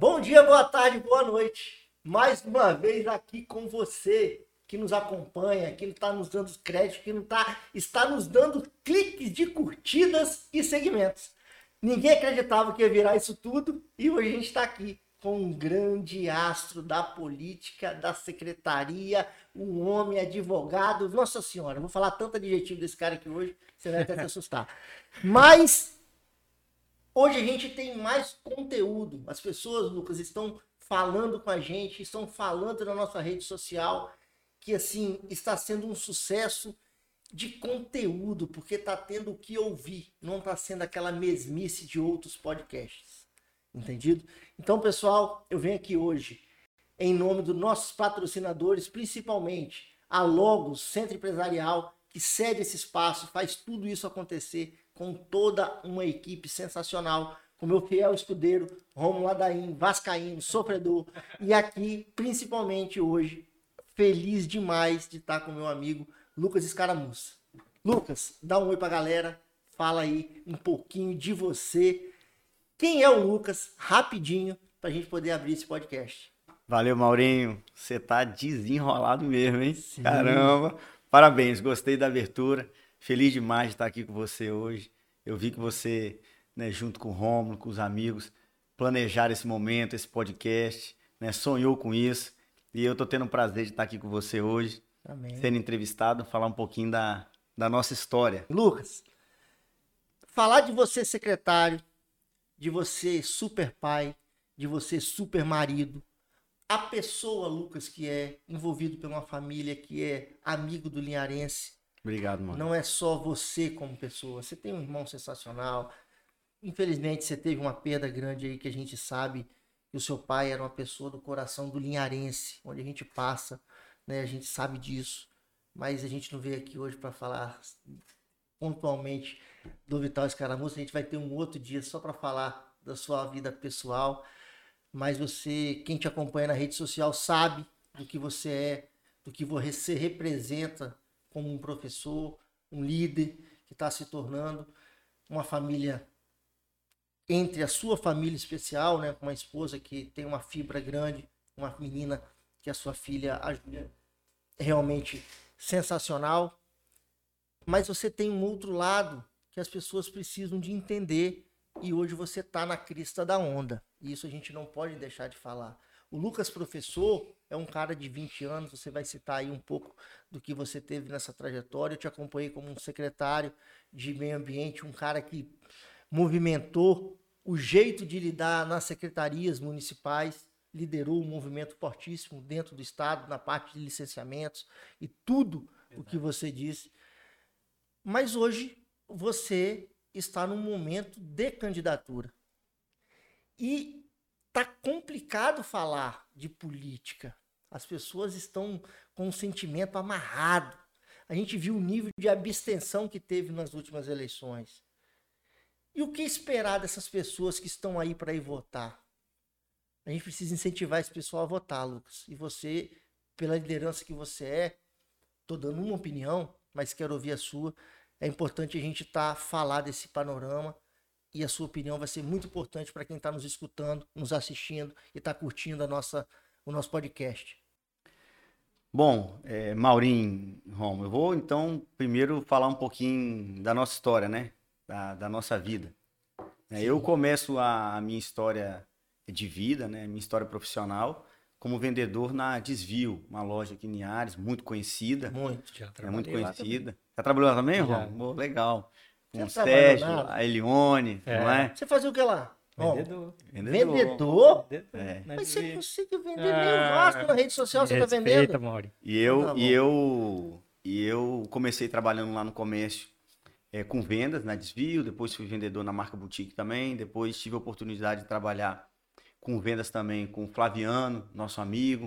Bom dia, boa tarde, boa noite. Mais uma vez aqui com você que nos acompanha, que está nos dando crédito, que não tá, está nos dando cliques de curtidas e segmentos. Ninguém acreditava que ia virar isso tudo e hoje a gente está aqui com um grande astro da política, da secretaria, um homem advogado. Nossa Senhora, vou falar tanto adjetivo desse cara aqui hoje, você vai até se assustar. Mas hoje a gente tem mais conteúdo. As pessoas, Lucas, estão falando com a gente, estão falando na nossa rede social que assim está sendo um sucesso de conteúdo, porque está tendo o que ouvir, não está sendo aquela mesmice de outros podcasts. Entendido? Então, pessoal, eu venho aqui hoje em nome dos nossos patrocinadores, principalmente a Logos Centro Empresarial, que cede esse espaço, faz tudo isso acontecer com toda uma equipe sensacional, com meu fiel escudeiro, Romulo Ladaim, Vascaíno, sofredor, e aqui, principalmente hoje, feliz demais de estar com meu amigo Lucas Escaramuça. Lucas, dá um oi pra galera, fala aí um pouquinho de você. Quem é o Lucas, rapidinho, pra gente poder abrir esse podcast. Valeu, Maurinho. Você tá desenrolado mesmo, hein? Sim. Caramba. Parabéns, gostei da abertura. Feliz demais de estar aqui com você hoje. Eu vi que você, né, junto com o Romulo, com os amigos, planejaram esse momento, esse podcast, né, sonhou com isso. E eu tô tendo o prazer de estar aqui com você hoje, Amém. sendo entrevistado, falar um pouquinho da, da nossa história. Lucas, falar de você secretário, de você super pai, de você super marido, a pessoa, Lucas, que é envolvido por uma família, que é amigo do Linharense. Obrigado, mano. Não é só você como pessoa. Você tem um irmão sensacional. Infelizmente, você teve uma perda grande aí que a gente sabe que o seu pai era uma pessoa do coração do Linharense, onde a gente passa, né? A gente sabe disso. Mas a gente não veio aqui hoje para falar pontualmente do Vital Escaramuça. A gente vai ter um outro dia só para falar da sua vida pessoal mas você, quem te acompanha na rede social, sabe do que você é, do que você representa como um professor, um líder que está se tornando uma família entre a sua família especial, né, com uma esposa que tem uma fibra grande, uma menina que a sua filha ajuda realmente sensacional. Mas você tem um outro lado que as pessoas precisam de entender e hoje você está na crista da onda. E isso a gente não pode deixar de falar. O Lucas professor é um cara de 20 anos, você vai citar aí um pouco do que você teve nessa trajetória. Eu te acompanhei como um secretário de meio ambiente, um cara que movimentou o jeito de lidar nas secretarias municipais, liderou um movimento fortíssimo dentro do estado na parte de licenciamentos e tudo Verdade. o que você disse. Mas hoje você está num momento de candidatura. E tá complicado falar de política. As pessoas estão com um sentimento amarrado. A gente viu o nível de abstenção que teve nas últimas eleições. E o que esperar dessas pessoas que estão aí para ir votar? A gente precisa incentivar esse pessoal a votar, Lucas. E você, pela liderança que você é, tô dando uma opinião, mas quero ouvir a sua é importante a gente estar tá, falar desse panorama e a sua opinião vai ser muito importante para quem está nos escutando, nos assistindo e está curtindo a nossa, o nosso podcast. Bom, é, Maurim, Rom, eu vou então primeiro falar um pouquinho da nossa história, né? Da, da nossa vida. É, eu começo a, a, minha história de vida, né? Minha história profissional como vendedor na Desvio, uma loja aqui em Ares, muito conhecida. Muito, já É muito conhecida. Já trabalhou lá também, Rom? legal. Com o Sérgio, a Elione, é. não é? Você fazia o que lá? Vendedor. Vendedor? Vendedor? É. Mas você consegue vender ah, meio Vasco na rede social, você tá vendendo? Mauri. E eu, tá e eu, e eu comecei trabalhando lá no comércio é, com vendas na Desvio, depois fui vendedor na marca Boutique também, depois tive a oportunidade de trabalhar com vendas também com o Flaviano, nosso amigo.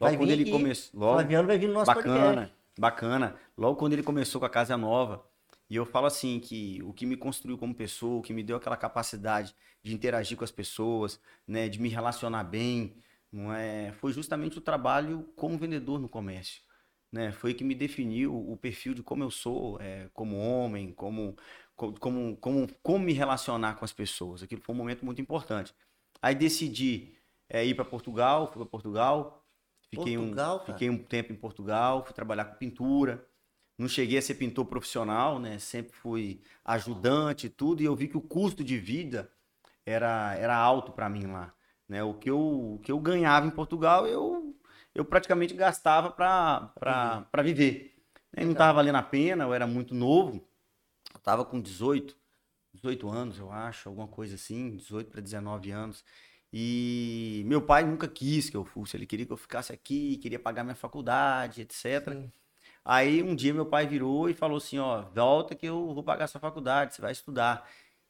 Logo vai quando ele começou. Flaviano vai vir no nosso bacana, podcast. Bacana. Logo quando ele começou com a Casa Nova. E eu falo assim que o que me construiu como pessoa, o que me deu aquela capacidade de interagir com as pessoas, né, de me relacionar bem, não é, foi justamente o trabalho como vendedor no comércio, né? Foi que me definiu o perfil de como eu sou, é, como homem, como como, como como me relacionar com as pessoas. Aquilo foi um momento muito importante. Aí decidi é ir para Portugal, fui para Portugal. Fiquei, Portugal, um, cara? fiquei um tempo em Portugal, fui trabalhar com pintura. Não cheguei a ser pintor profissional, né? Sempre fui ajudante e tudo, e eu vi que o custo de vida era, era alto para mim lá. Né? O, que eu, o que eu ganhava em Portugal, eu, eu praticamente gastava para viver. Né? Não estava valendo a pena, eu era muito novo. Eu estava com 18, 18 anos, eu acho, alguma coisa assim, 18 para 19 anos. E meu pai nunca quis que eu fosse, ele queria que eu ficasse aqui, queria pagar minha faculdade, etc. Sim. Aí um dia meu pai virou e falou assim, ó, volta que eu vou pagar sua faculdade, você vai estudar.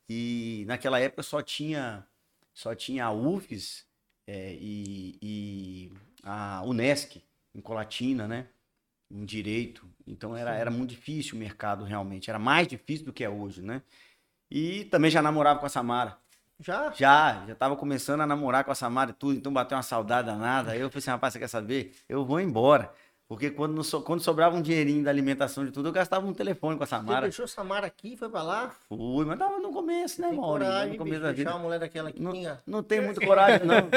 E naquela época só tinha só tinha a UFES é, e, e a Unesc em Colatina, né? Em direito. Então era, era muito difícil o mercado realmente, era mais difícil do que é hoje, né? E também já namorava com a Samara. Já? Já, já tava começando a namorar com a Samara e tudo, então bateu uma saudade danada. Aí eu falei assim, rapaz, você quer saber? Eu vou embora. Porque quando, so- quando sobrava um dinheirinho da alimentação de tudo, eu gastava um telefone com a Você Samara. deixou Samara aqui e foi pra lá? Fui, mas tava no começo, né, coragem, No começo bicho, da deixar vida. uma mulher daquela aqui. Não, minha. não tem muito coragem, não.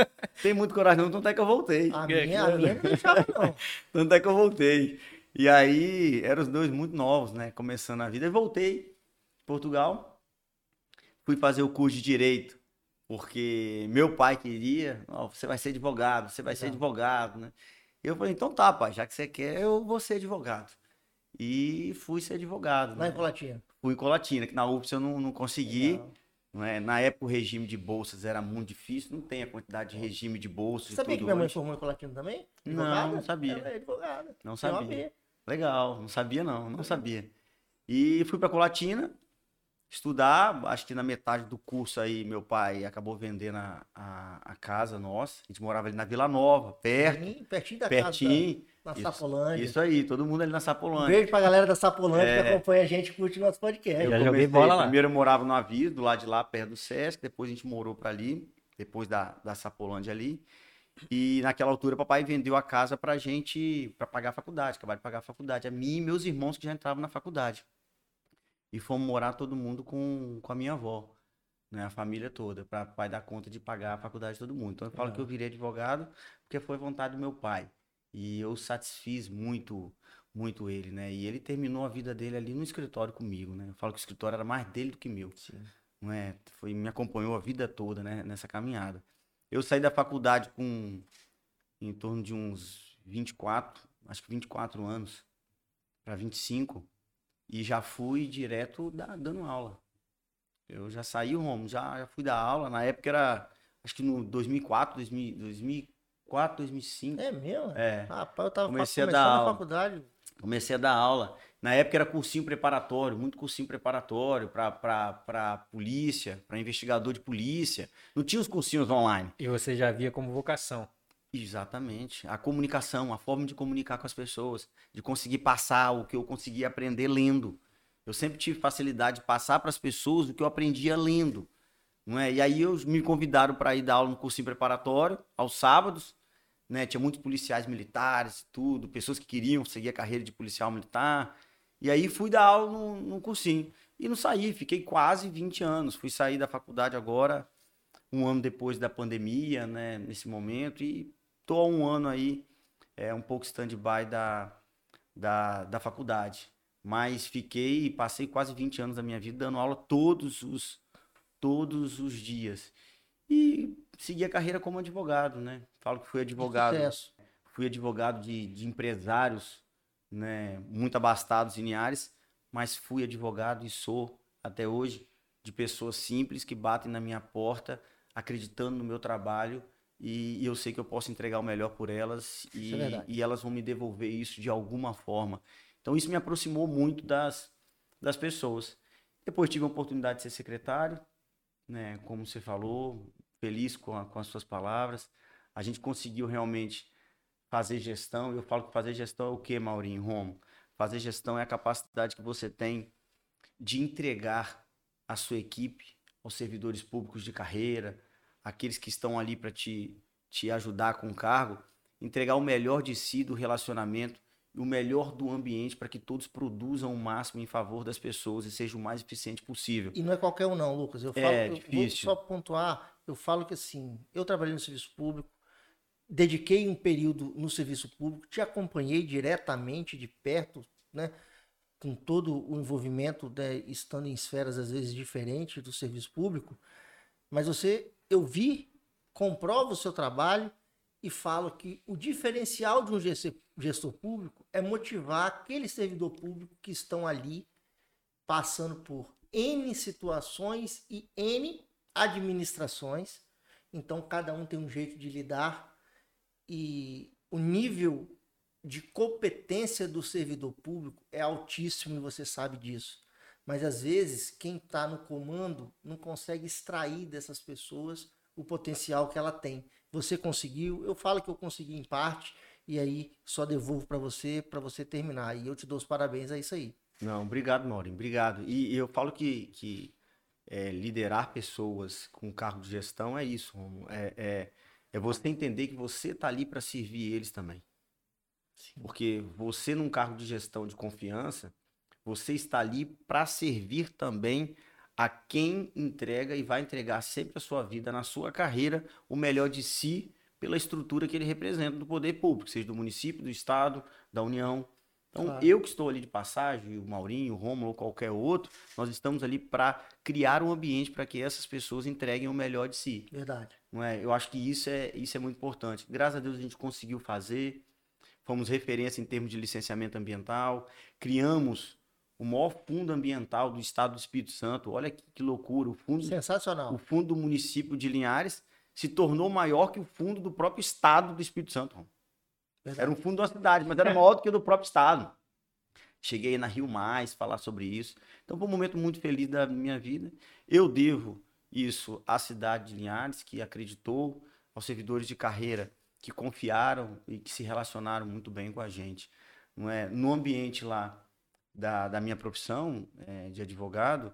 Tem muito coragem, não. Tanto é que eu voltei. A minha, a minha não deixava, não. Tanto é que eu voltei. E aí, eram os dois muito novos, né? Começando a vida. E voltei, Portugal. Fui fazer o curso de Direito, porque meu pai queria. Ó, você vai ser advogado, você vai ser advogado, né? Eu falei, então tá, pai, já que você quer, eu vou ser advogado. E fui ser advogado. Lá né? em Colatina. Fui em Colatina, que na UFS eu não, não consegui. Legal. Não é? Na época o regime de bolsas era muito difícil, não tem a quantidade de regime de bolsas. Você sabia que minha mãe formou em Colatina também? Não, Advogada? não sabia. Ela é advogada. Não sabia. Legal, não sabia não, não sabia. E fui para Colatina estudar, acho que na metade do curso aí meu pai acabou vendendo a, a, a casa nossa, a gente morava ali na Vila Nova, perto, Sim, pertinho da pertinho, casa, da, na Isso- Sapolândia. isso aí, todo mundo ali na Um Sapolândia. beijo pra galera da Sapolândia que É. acompanha a gente e curte nosso podcast. Eu Já joguei comecei, bola lá. Primeiro eu morava no Aviso, do lado de lá, perto do Sesc, depois a gente morou para ali, depois da, da Sapolândia ali. E naquela altura papai vendeu a casa pra gente, para pagar a faculdade, acabar de pagar a faculdade. A mim e meus irmãos que já entravam na faculdade. E fomos morar todo mundo com, com a minha avó, né, a família toda, para pai dar conta de pagar a faculdade de todo mundo. Então eu falo que eu virei advogado porque foi vontade do meu pai. E eu satisfiz muito muito ele, né? E ele terminou a vida dele ali no escritório comigo, né? Eu falo que o escritório era mais dele do que meu. Não é? Foi, me acompanhou a vida toda, né? Nessa caminhada. Eu saí da faculdade com em torno de uns 24, acho que 24 anos para 25 e já fui direto da- dando aula. Eu já saí, Romo, já, já fui dar aula. Na época era, acho que no 2004, 2000, 2004, 2005. É mesmo? É. Rapaz, eu tava Comecei a começando dar na aula. faculdade. Comecei a dar aula. Na época era cursinho preparatório, muito cursinho preparatório para polícia, para investigador de polícia. Não tinha os cursinhos online. E você já via como vocação. Exatamente. A comunicação, a forma de comunicar com as pessoas, de conseguir passar o que eu conseguia aprender lendo. Eu sempre tive facilidade de passar para as pessoas o que eu aprendia lendo. Não é? E aí me convidaram para ir dar aula no cursinho preparatório, aos sábados. Né? Tinha muitos policiais militares tudo, pessoas que queriam seguir a carreira de policial militar. E aí fui dar aula no, no cursinho. E não saí, fiquei quase 20 anos. Fui sair da faculdade agora, um ano depois da pandemia, né? Nesse momento. E tô há um ano aí, é, um pouco stand-by da, da, da faculdade. Mas fiquei, passei quase 20 anos da minha vida dando aula todos os, todos os dias. E segui a carreira como advogado, né? Falo que fui advogado Sucesso. fui advogado de, de empresários, né, muito abastados em Linhares, mas fui advogado e sou até hoje de pessoas simples que batem na minha porta, acreditando no meu trabalho e, e eu sei que eu posso entregar o melhor por elas e, é e elas vão me devolver isso de alguma forma. Então isso me aproximou muito das, das pessoas. Depois tive a oportunidade de ser secretário, né, como você falou, feliz com, a- com as suas palavras. A gente conseguiu realmente fazer gestão. Eu falo que fazer gestão é o que, Maurinho, Romo? Fazer gestão é a capacidade que você tem de entregar a sua equipe aos servidores públicos de carreira, aqueles que estão ali para te, te ajudar com o cargo, entregar o melhor de si do relacionamento e o melhor do ambiente para que todos produzam o máximo em favor das pessoas e seja o mais eficiente possível. E não é qualquer um não, Lucas. Eu É, falo, eu vou difícil. só pontuar, eu falo que assim, eu trabalhei no serviço público, dediquei um período no serviço público, te acompanhei diretamente de perto, né? Com todo o envolvimento, né, estando em esferas às vezes diferentes do serviço público, mas você, eu vi, comprovo o seu trabalho e falo que o diferencial de um gestor público é motivar aquele servidor público que estão ali passando por N situações e N administrações. Então, cada um tem um jeito de lidar e o nível de competência do servidor público é altíssimo e você sabe disso. Mas às vezes quem está no comando não consegue extrair dessas pessoas o potencial que ela tem. Você conseguiu, eu falo que eu consegui em parte e aí só devolvo para você para você terminar. E eu te dou os parabéns a isso aí. Não, obrigado, Maurinho, obrigado. E, eu falo que, que é, liderar pessoas com cargo de gestão é isso, É, é, é você entender que você está ali para servir eles também. Sim. Porque você, num cargo de gestão de confiança, você está ali para servir também a quem entrega e vai entregar sempre a sua vida, na sua carreira, o melhor de si pela estrutura que ele representa do poder público, seja do município, do estado, da União. Então, claro. eu que estou ali de passagem, o Maurinho, o Romulo ou qualquer outro, nós estamos ali para criar um ambiente para que essas pessoas entreguem o melhor de si. Verdade. Não é? Eu acho que isso é, isso é muito importante. Graças a Deus a gente conseguiu fazer, fomos referência em termos de licenciamento ambiental, criamos o maior fundo ambiental do estado do Espírito Santo. Olha que, que loucura, o fundo Sensacional. O fundo do município de Linhares se tornou maior que o fundo do próprio estado do Espírito Santo. Verdade. Era um fundo da cidade, mas era maior do que o do próprio estado. Cheguei na Rio Mais falar sobre isso. Então foi um momento muito feliz da minha vida. Eu devo isso à cidade de Linhares, que acreditou, aos servidores de carreira que confiaram e que se relacionaram muito bem com a gente. Não é? No ambiente lá da, da minha profissão é, de advogado,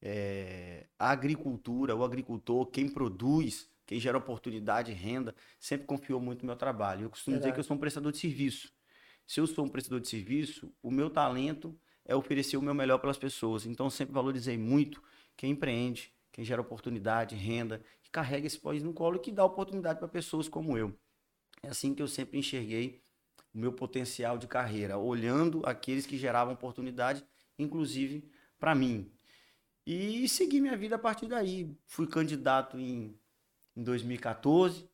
é, a agricultura, o agricultor, quem produz, quem gera oportunidade e renda, sempre confiou muito no meu trabalho. Eu costumo Verdade. dizer que eu sou um prestador de serviço. Se eu sou um prestador de serviço, o meu talento é oferecer o meu melhor pelas pessoas. Então, sempre valorizei muito quem empreende, quem gera oportunidade, renda, que carrega esse país no colo e que dá oportunidade para pessoas como eu. É assim que eu sempre enxerguei o meu potencial de carreira, olhando aqueles que geravam oportunidade, inclusive para mim. E segui minha vida a partir daí. Fui candidato em, em 2014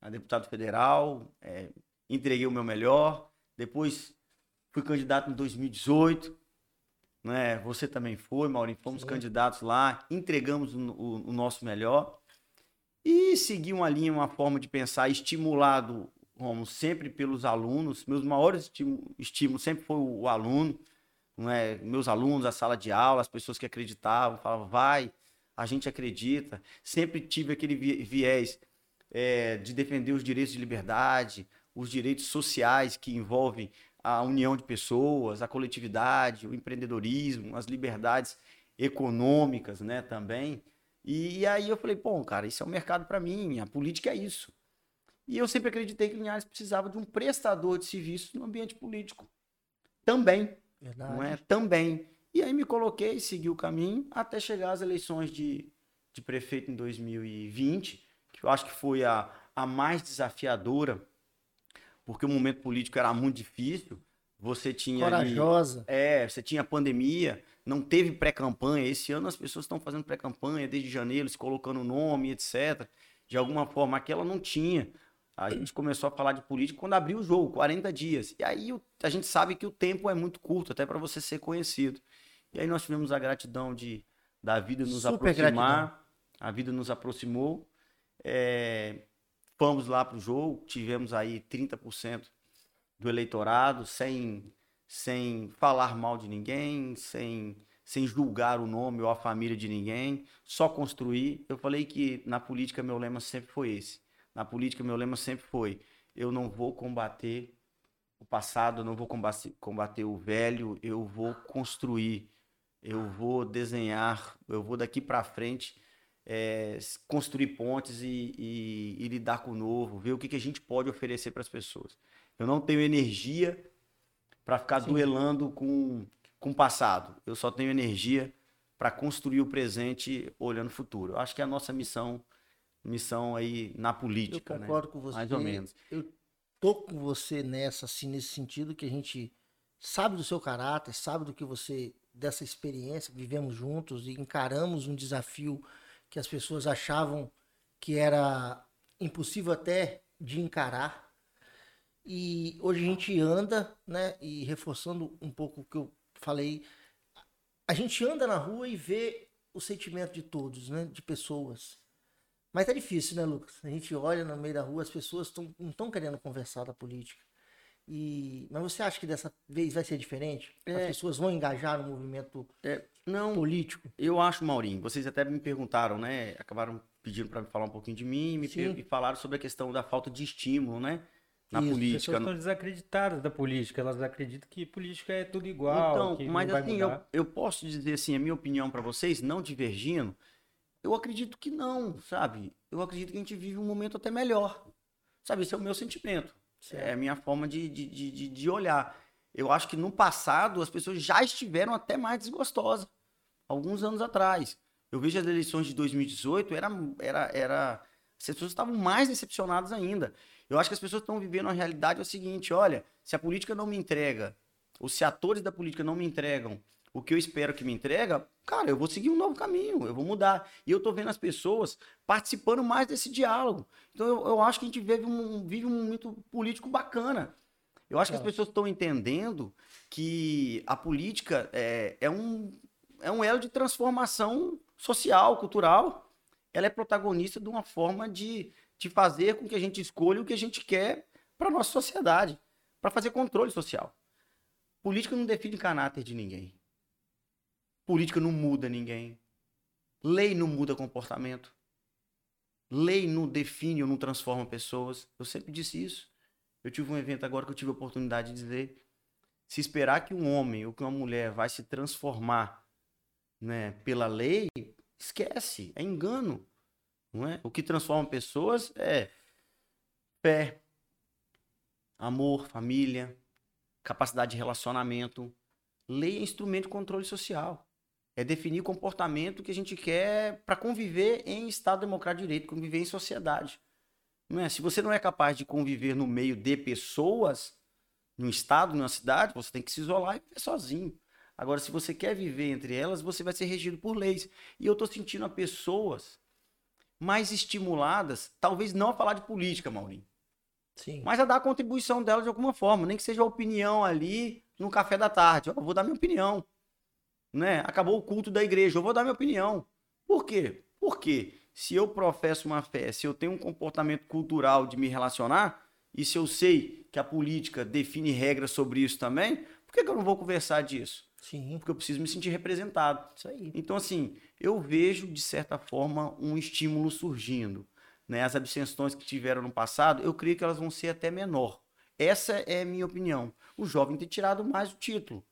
a deputado federal, é, entreguei o meu melhor. Depois fui candidato em 2018. Né? Você também foi, Maurinho. Fomos Sim. candidatos lá, entregamos o, o, o nosso melhor. E segui uma linha, uma forma de pensar estimulado como sempre pelos alunos. Meus maiores estímulos sempre foi o aluno, não é? Meus alunos, a sala de aula, as pessoas que acreditavam, falavam, vai, a gente acredita. Sempre tive aquele viés é, de defender os direitos de liberdade, os direitos sociais que envolvem a união de pessoas, a coletividade, o empreendedorismo, as liberdades econômicas, né, também. E, e aí eu falei, pô, cara, isso é um mercado para mim, a política é isso. E eu sempre acreditei que Linhares precisava de um prestador de serviço no ambiente político. Também. Verdade. Não é? Também. E aí me coloquei, segui o caminho até chegar às eleições de, de prefeito em 2020, que eu acho que foi a, a mais desafiadora, porque o momento político era muito difícil. Você tinha. Corajosa. Ali, é, você tinha pandemia, não teve pré-campanha. Esse ano as pessoas estão fazendo pré-campanha desde janeiro, se colocando nome, etc. De alguma forma, aquela não tinha. A gente começou a falar de política quando abriu o jogo, 40 dias. E aí a gente sabe que o tempo é muito curto, até para você ser conhecido. E aí nós tivemos a gratidão de da vida nos Super aproximar. Gratidão. A vida nos aproximou. É, fomos lá para o jogo, tivemos aí 30% do eleitorado, sem, sem falar mal de ninguém, sem, sem julgar o nome ou a família de ninguém, só construir. Eu falei que na política meu lema sempre foi esse na política, meu lema sempre foi: eu não vou combater o passado, eu não vou combater, o velho, eu vou construir, eu vou desenhar, eu vou daqui para frente é, construir pontes e, e, e, lidar com o novo, ver o que, que a gente pode oferecer para as pessoas. Eu não tenho energia para ficar Sim. duelando com, com o passado. Eu só tenho energia para construir o presente olhando o futuro. Eu acho que é a nossa missão missão aí na política, Eu né? concordo com você. Mais ou menos. Eu tô com você nessa, assim, nesse sentido que a gente sabe do seu caráter, sabe do que você, dessa experiência, vivemos juntos e encaramos um desafio que as pessoas achavam que era impossível até de encarar. E hoje a gente anda, né, e reforçando um pouco o que eu falei, a gente anda na rua e vê o sentimento de todos, né, de pessoas. Mas tá difícil, né, Lucas? A gente olha no meio da rua, as pessoas tão, não estão querendo conversar da política. E, mas você acha que dessa vez vai ser diferente? As É. pessoas vão engajar no movimento É, não, político? eu acho, Maurinho, vocês até me perguntaram, né? Acabaram pedindo para me falar um pouquinho de mim e me e falaram sobre a questão da falta de estímulo, né? Na Isso, As política. pessoas estão desacreditadas da política. Elas acreditam que política é tudo igual, Então, que mas não vai assim, eu, eu posso dizer assim, a minha opinião para vocês, não divergindo, eu acredito que não, sabe? Eu acredito que a gente vive um momento até melhor. Sabe, esse é o meu sentimento. É a minha forma de, de, de, de- de olhar. Eu acho que no passado as pessoas já estiveram até mais desgostosas. Alguns anos atrás. Eu vejo as eleições de 2018, era, era, era... as pessoas estavam mais decepcionadas ainda. Eu acho que as pessoas estão vivendo a realidade é o seguinte, olha, se a política não me entrega, ou se atores da política não me entregam o que eu espero que me entrega, cara, eu vou seguir um novo caminho, eu vou mudar. E eu tô vendo as pessoas participando mais desse diálogo. Então eu, eu acho que a gente vive um, vive um momento político bacana. Eu acho que as Claro. pessoas estão entendendo que a política é, é, um, é um elo de transformação social, cultural. Ela é protagonista de uma forma de, de fazer com que a gente escolha o que a gente quer para nossa sociedade, para fazer controle social. Política não define caráter de ninguém. Política não muda ninguém. Lei não muda comportamento. Lei não define ou não transforma pessoas. Eu sempre disse isso. Eu tive um evento agora que eu tive a oportunidade de dizer. Se esperar que um homem ou que uma mulher vai se transformar né, pela lei, esquece, é engano. Não é? O que transforma pessoas é fé, amor, família, capacidade de relacionamento. Lei é instrumento de controle social. É definir o comportamento que a gente quer para conviver em Estado Democrático de Direito, conviver em sociedade. Não é? Se você não é capaz de conviver no meio de pessoas, num estado, numa cidade, você tem que se isolar e viver sozinho. Agora, se você quer viver entre elas, você vai ser regido por leis. E eu estou sentindo a pessoas mais estimuladas, talvez não a falar de política, Maurinho, Sim. mas a dar a contribuição delas de alguma forma, nem que seja a opinião ali no café da tarde. Eu vou dar minha opinião. Né? Acabou o culto da igreja, eu vou dar minha opinião. Por quê? Porque se eu professo uma fé, se eu tenho um comportamento cultural de me relacionar, e se eu sei que a política define regras sobre isso também, por que, que eu não vou conversar disso? Sim. Porque eu preciso me sentir representado. Isso aí. Então, assim, eu vejo, de certa forma, um estímulo surgindo. Né? As abstenções que tiveram no passado, eu creio que elas vão ser até menor. Essa é a minha opinião. O jovem ter tirado mais o título.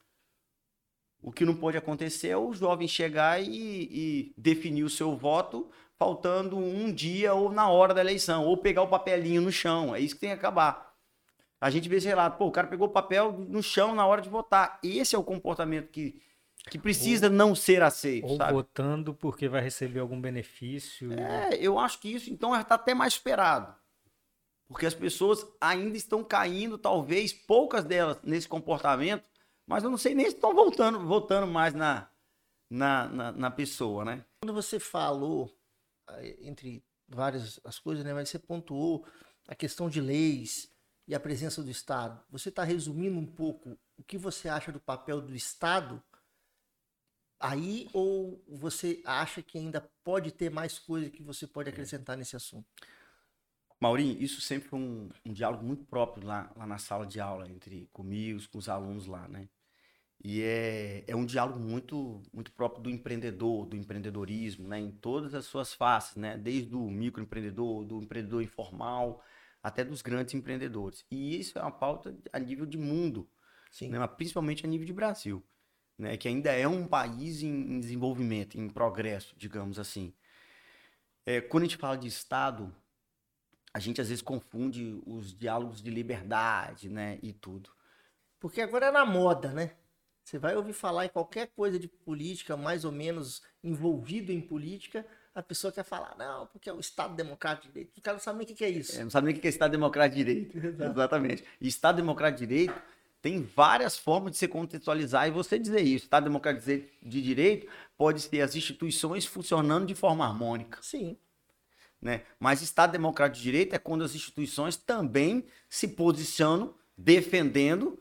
O que não pode acontecer é o jovem chegar e, e definir o seu voto faltando um dia ou na hora da eleição, ou pegar o papelinho no chão. É isso que tem que acabar. A gente vê esse relato, pô, o cara pegou o papel no chão na hora de votar. Esse é o comportamento que, que precisa não ser aceito, Ou sabe? votando porque vai receber algum benefício. É, eu acho que isso então está até mais esperado. Porque as pessoas ainda estão caindo, talvez, poucas delas nesse comportamento, mas eu não sei nem se estão voltando, voltando mais na, na, na, na pessoa, né? Quando você falou, eh, entre várias as coisas, né, mas você pontuou a questão de leis e a presença do Estado. Você está resumindo um pouco o que você acha do papel do Estado aí ou você acha que ainda pode ter mais coisa que você pode acrescentar nesse assunto? Maurinho, isso sempre foi um, um diálogo muito próprio lá, lá na sala de aula, entre comigo, com os alunos lá, né? E é, é um diálogo muito, muito próprio do empreendedor, do empreendedorismo, né? Em todas as suas faces, né? Desde o microempreendedor, do empreendedor informal, até dos grandes empreendedores. E isso é uma pauta a nível de mundo, Sim. né? Mas principalmente a nível de Brasil, né? Que ainda é um país em, em desenvolvimento, em progresso, digamos assim. É, quando a gente fala de Estado, a gente às vezes confunde os diálogos de liberdade, né? E tudo. Porque agora é na moda, né? Você vai ouvir falar em qualquer coisa de política, mais ou menos envolvido em política, a pessoa quer falar, não, porque é o Estado Democrático de Direito. O cara não sabe nem o que, é isso. É, não sabe nem o que é Estado Democrático de Direito. Exato. Exatamente. E Estado Democrático de Direito tem várias formas de se contextualizar e você dizer isso. Estado Democrático de Direito pode ser as instituições funcionando de forma harmônica. Sim. Né? Mas Estado Democrático de Direito é quando as instituições também se posicionam defendendo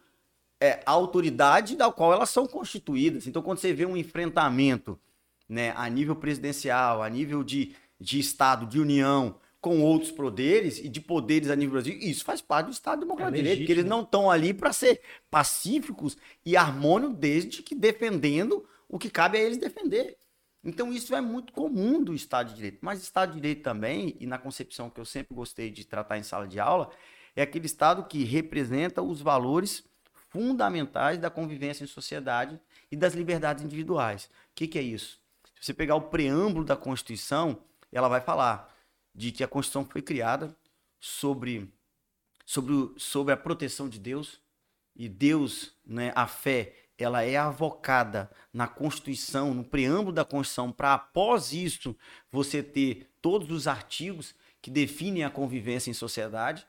é, a autoridade da qual elas são constituídas. Então, quando você vê um enfrentamento né, a nível presidencial, a nível de, de Estado, de União, com outros poderes e de poderes a nível Brasil, isso faz parte do Estado Democrático é de Direito, porque eles não estão ali para ser pacíficos e harmônicos desde que defendendo o que cabe a eles defender. Então isso é muito comum do Estado de Direito. Mas Estado de Direito também, e na concepção que eu sempre gostei de tratar em sala de aula, é aquele Estado que representa os valores fundamentais da convivência em sociedade e das liberdades individuais. O que, que é isso? Se você pegar o preâmbulo da Constituição, ela vai falar de que a Constituição foi criada sobre, sobre, sobre a proteção de Deus e Deus, né, a fé, ela é avocada na Constituição, no preâmbulo da Constituição, para após isso você ter todos os artigos que definem a convivência em sociedade.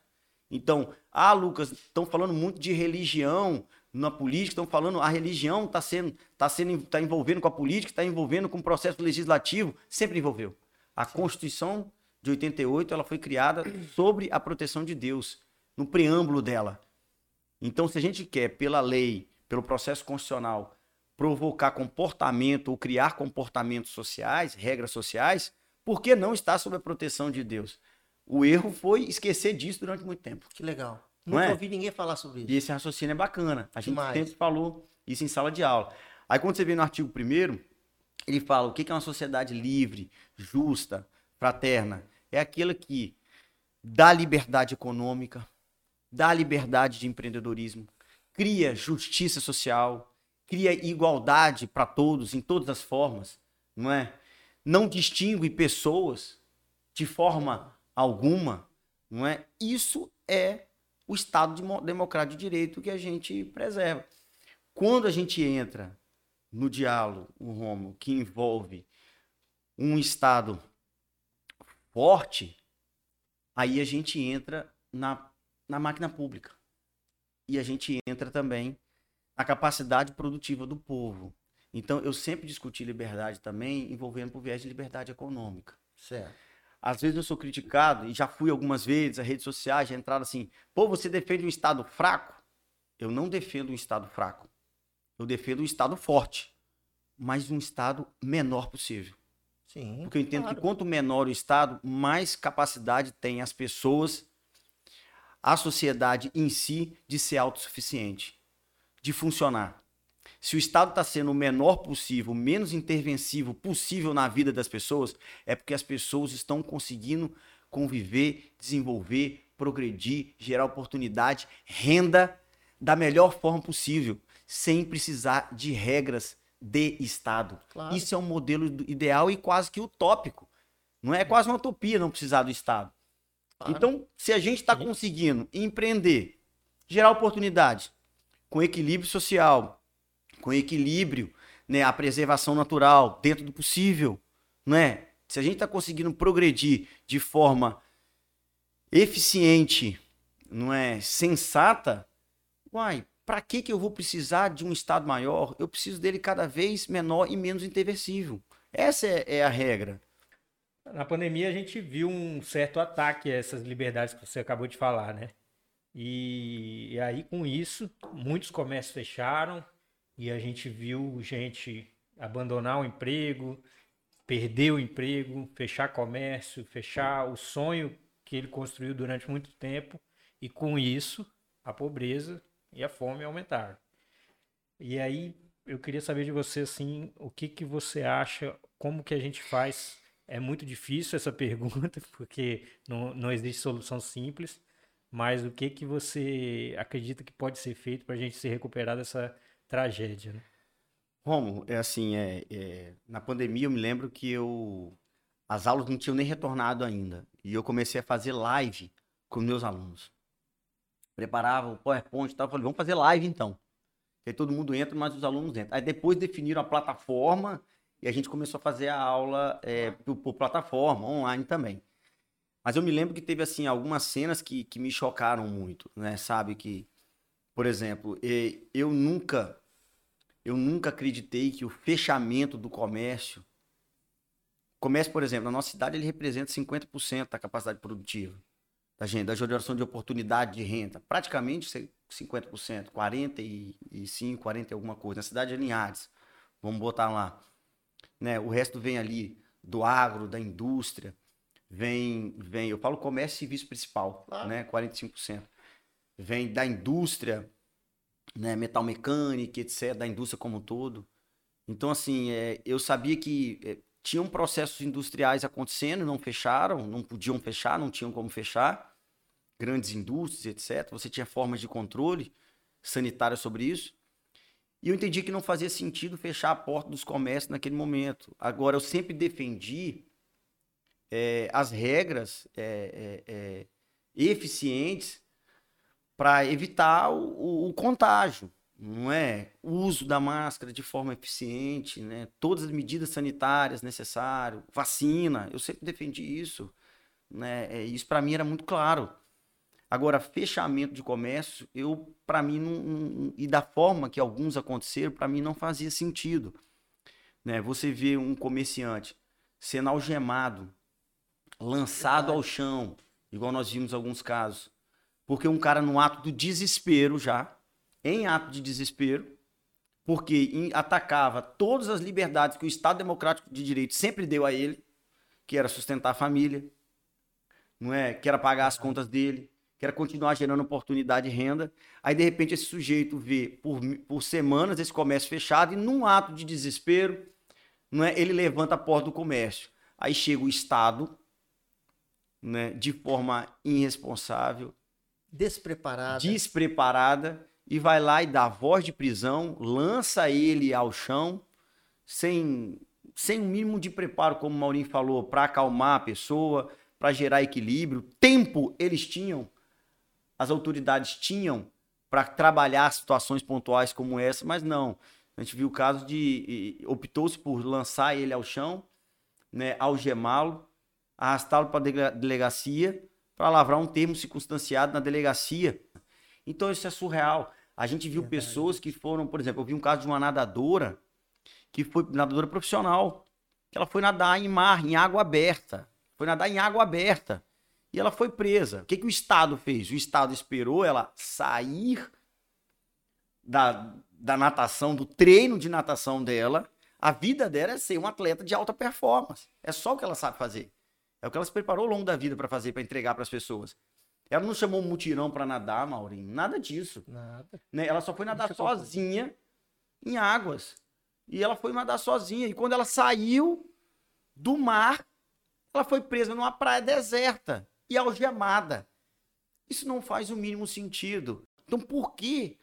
Então, ah, Lucas, estão falando muito de religião na política, estão falando a religião está sendo, tá sendo, tá envolvendo com a política, está envolvendo com o processo legislativo, sempre envolveu. A Constituição de 88, ela foi criada sobre a proteção de Deus, no preâmbulo dela. Então, se a gente quer, pela lei, pelo processo constitucional, provocar comportamento ou criar comportamentos sociais, regras sociais, por que não estar sob a proteção de Deus? O erro foi esquecer disso durante muito tempo. Que legal. Não Nunca é? ouvi ninguém falar sobre isso. E esse raciocínio é bacana. A gente Demais. sempre falou isso em sala de aula. Aí quando você vê no artigo 1 ele fala o que é uma sociedade livre, justa, fraterna. É aquela que dá liberdade econômica, dá liberdade de empreendedorismo, cria justiça social, cria igualdade para todos, em todas as formas, não é? Não distingue pessoas de forma alguma, não é? Isso é o Estado de democrático de direito que a gente preserva. Quando a gente entra no diálogo, o Romo, que envolve um Estado forte, aí a gente entra na, na máquina pública. E a gente entra também na capacidade produtiva do povo. Então, eu sempre discuti liberdade também, envolvendo por viés de liberdade econômica. Certo. Às vezes eu sou criticado, e já fui algumas vezes, as redes sociais já entraram assim, pô, você defende um Estado fraco? Eu não defendo um Estado fraco. Eu defendo um Estado forte, mas um Estado menor possível. Sim. Porque eu entendo claro. que quanto menor o Estado, mais capacidade tem as pessoas, a sociedade em si, de ser autossuficiente, de funcionar. Se o Estado está sendo o menor possível, o menos intervencivo possível na vida das pessoas, é porque as pessoas estão conseguindo conviver, desenvolver, progredir, gerar oportunidade, renda da melhor forma possível, sem precisar de regras de Estado. Claro. Isso é um modelo ideal e quase que utópico. Não é quase uma utopia não precisar do Estado. Claro. Então, se a gente está conseguindo empreender, gerar oportunidade, com equilíbrio social, com equilíbrio, né, a preservação natural dentro do possível, né? Se a gente está conseguindo progredir de forma eficiente, não é, sensata, uai, para que que eu vou precisar de um estado maior? Eu preciso dele cada vez menor e menos interversível. Essa é, é a regra. Na pandemia a gente viu um certo ataque a essas liberdades que você acabou de falar, né? E, e aí com isso, muitos comércios fecharam e a gente viu gente abandonar o emprego, perder o emprego, fechar comércio, fechar o sonho que ele construiu durante muito tempo e com isso a pobreza e a fome aumentaram. E aí eu queria saber de você assim, o que que você acha, como que a gente faz? É muito difícil essa pergunta, porque não, não existe solução simples, mas o que que você acredita que pode ser feito para a gente se recuperar dessa tragédia, né? Romo, é assim, é, é, na pandemia eu me lembro que eu as aulas não tinham nem retornado ainda e eu comecei a fazer live com meus alunos. Preparava o PowerPoint e tal, falei, vamos fazer live então. Aí todo mundo entra, mas os alunos entram. Aí depois definiram a plataforma e a gente começou a fazer a aula é, por, por plataforma, online também. Mas eu me lembro que teve, assim, algumas cenas que, que me chocaram muito, né? Sabe que, por exemplo, eu nunca, eu nunca acreditei que o fechamento do comércio... Comércio, por exemplo, na nossa cidade, ele representa 50% da capacidade produtiva da gente, da geração de oportunidade de renda. Praticamente 50%, 45%, 40% alguma coisa. Na cidade de Linhares, vamos botar lá. Né? O resto vem ali do agro, da indústria, vem, vem eu falo comércio e serviço principal, ah. né? 45%. Vem da indústria, né? metal mecânica, etc., da indústria como um todo. Então, assim, é, eu sabia que é, tinham processos industriais acontecendo, não fecharam, não podiam fechar, não tinham como fechar. Grandes indústrias, etc. Você tinha formas de controle sanitário sobre isso. E eu entendi que não fazia sentido fechar a porta dos comércios naquele momento. Agora, eu sempre defendi é, as regras é, é, é eficientes para evitar o, o, o, contágio, não é? O uso da máscara de forma eficiente, né? Todas as medidas sanitárias necessárias, vacina, eu sempre defendi isso, né? É, isso para mim era muito claro. Agora, fechamento de comércio, eu para mim não, não, e da forma que alguns aconteceram, para mim não fazia sentido, né? Você vê um comerciante sendo algemado lançado ao chão, igual nós vimos alguns casos. Porque um cara no ato do desespero já, em ato de desespero, porque atacava todas as liberdades que o Estado Democrático de Direito sempre deu a ele, que era sustentar a família, não é? Que era pagar as contas dele, que era continuar gerando oportunidade de renda. Aí, de repente, esse sujeito vê por, por semanas esse comércio fechado e, num ato de desespero, não é? ele levanta a porta do comércio. Aí chega o Estado, né, de forma irresponsável, despreparada, despreparada e vai lá e dá voz de prisão, lança ele ao chão sem sem um mínimo de preparo, como o Maurinho falou, para acalmar a pessoa, para gerar equilíbrio. Tempo eles tinham, as autoridades tinham para trabalhar situações pontuais como essa, mas não. A gente viu o caso de optou-se por lançar ele ao chão, né, algemá-lo arrastá-lo para a delegacia para lavrar um termo circunstanciado na delegacia. Então isso é surreal. A gente viu pessoas que foram, por exemplo, eu vi um caso de uma nadadora que foi nadadora profissional, que ela foi nadar em mar, em água aberta. Foi nadar em água aberta. E ela foi presa. O que, que o Estado fez? O Estado esperou ela sair da, da natação, do treino de natação dela. A vida dela é ser um atleta de alta performance. É só o que ela sabe fazer. É o que ela se preparou ao longo da vida para fazer, para entregar para as pessoas. Ela não chamou um mutirão para nadar, Maurinho. Nada disso. Nada. Né? Ela só foi nadar sozinha em águas. E ela foi nadar sozinha. E quando ela saiu do mar, ela foi presa numa praia deserta e algemada. Isso não faz o mínimo sentido. Então, por que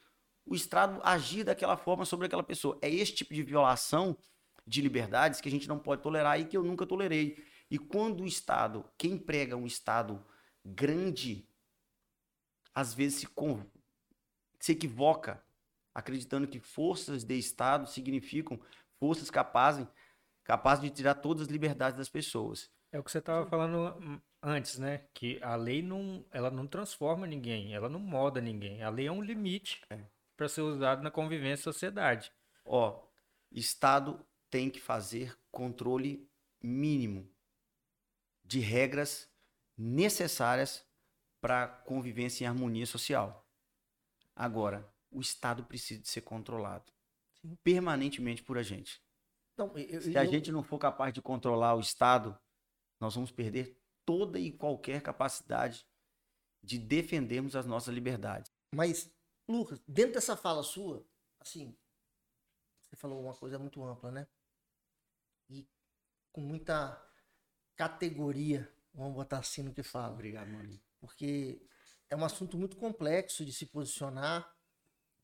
o Estado agir daquela forma sobre aquela pessoa? É esse tipo de violação de liberdades que a gente não pode tolerar e que eu nunca tolerei. E quando o Estado, quem prega um Estado grande, às vezes se, se equivoca, acreditando que forças de Estado significam forças capazes, capazes de tirar todas as liberdades das pessoas. É o que você estava falando antes, né? Que a lei não, ela não transforma ninguém, ela não moda ninguém. A lei é um limite é. para ser usado na convivência da sociedade. Ó, Estado tem que fazer controle mínimo de regras necessárias para convivência em harmonia social. Agora, o Estado precisa de ser controlado Sim. permanentemente por a gente. Não, eu, Se a eu... gente não for capaz de controlar o Estado, nós vamos perder toda e qualquer capacidade de defendermos as nossas liberdades. Mas, Lucas, dentro dessa fala sua, assim, você falou uma coisa muito ampla, né? E com muita categoria, vamos botar assim no que fala. Obrigado, mano. Porque é um assunto muito complexo de se posicionar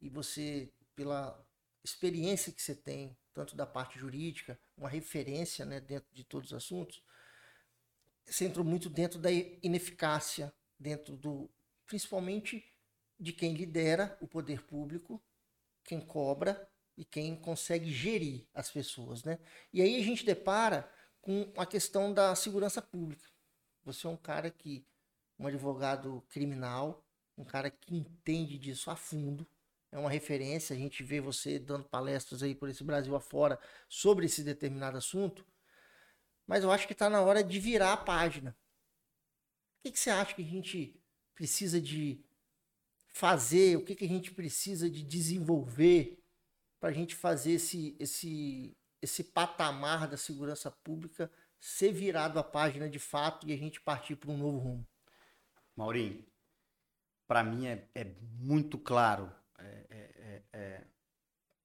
e você, pela experiência que você tem, tanto da parte jurídica, uma referência né, dentro de todos os assuntos, você entrou muito dentro da ineficácia, dentro do. principalmente de quem lidera o poder público, quem cobra, e quem consegue gerir as pessoas, né? E aí a gente depara com a questão da segurança pública. Você é um cara que, um advogado criminal, um cara que entende disso a fundo, é uma referência, a gente vê você dando palestras aí por esse Brasil afora sobre esse determinado assunto, mas eu acho que está na hora de virar a página. O que, que você acha que a gente precisa de fazer, o que, que a gente precisa de desenvolver para a gente fazer esse, esse, esse patamar da segurança pública ser virado a página de fato e a gente partir para um novo rumo? Maurinho, para mim é, é, muito claro. É, é, é, é,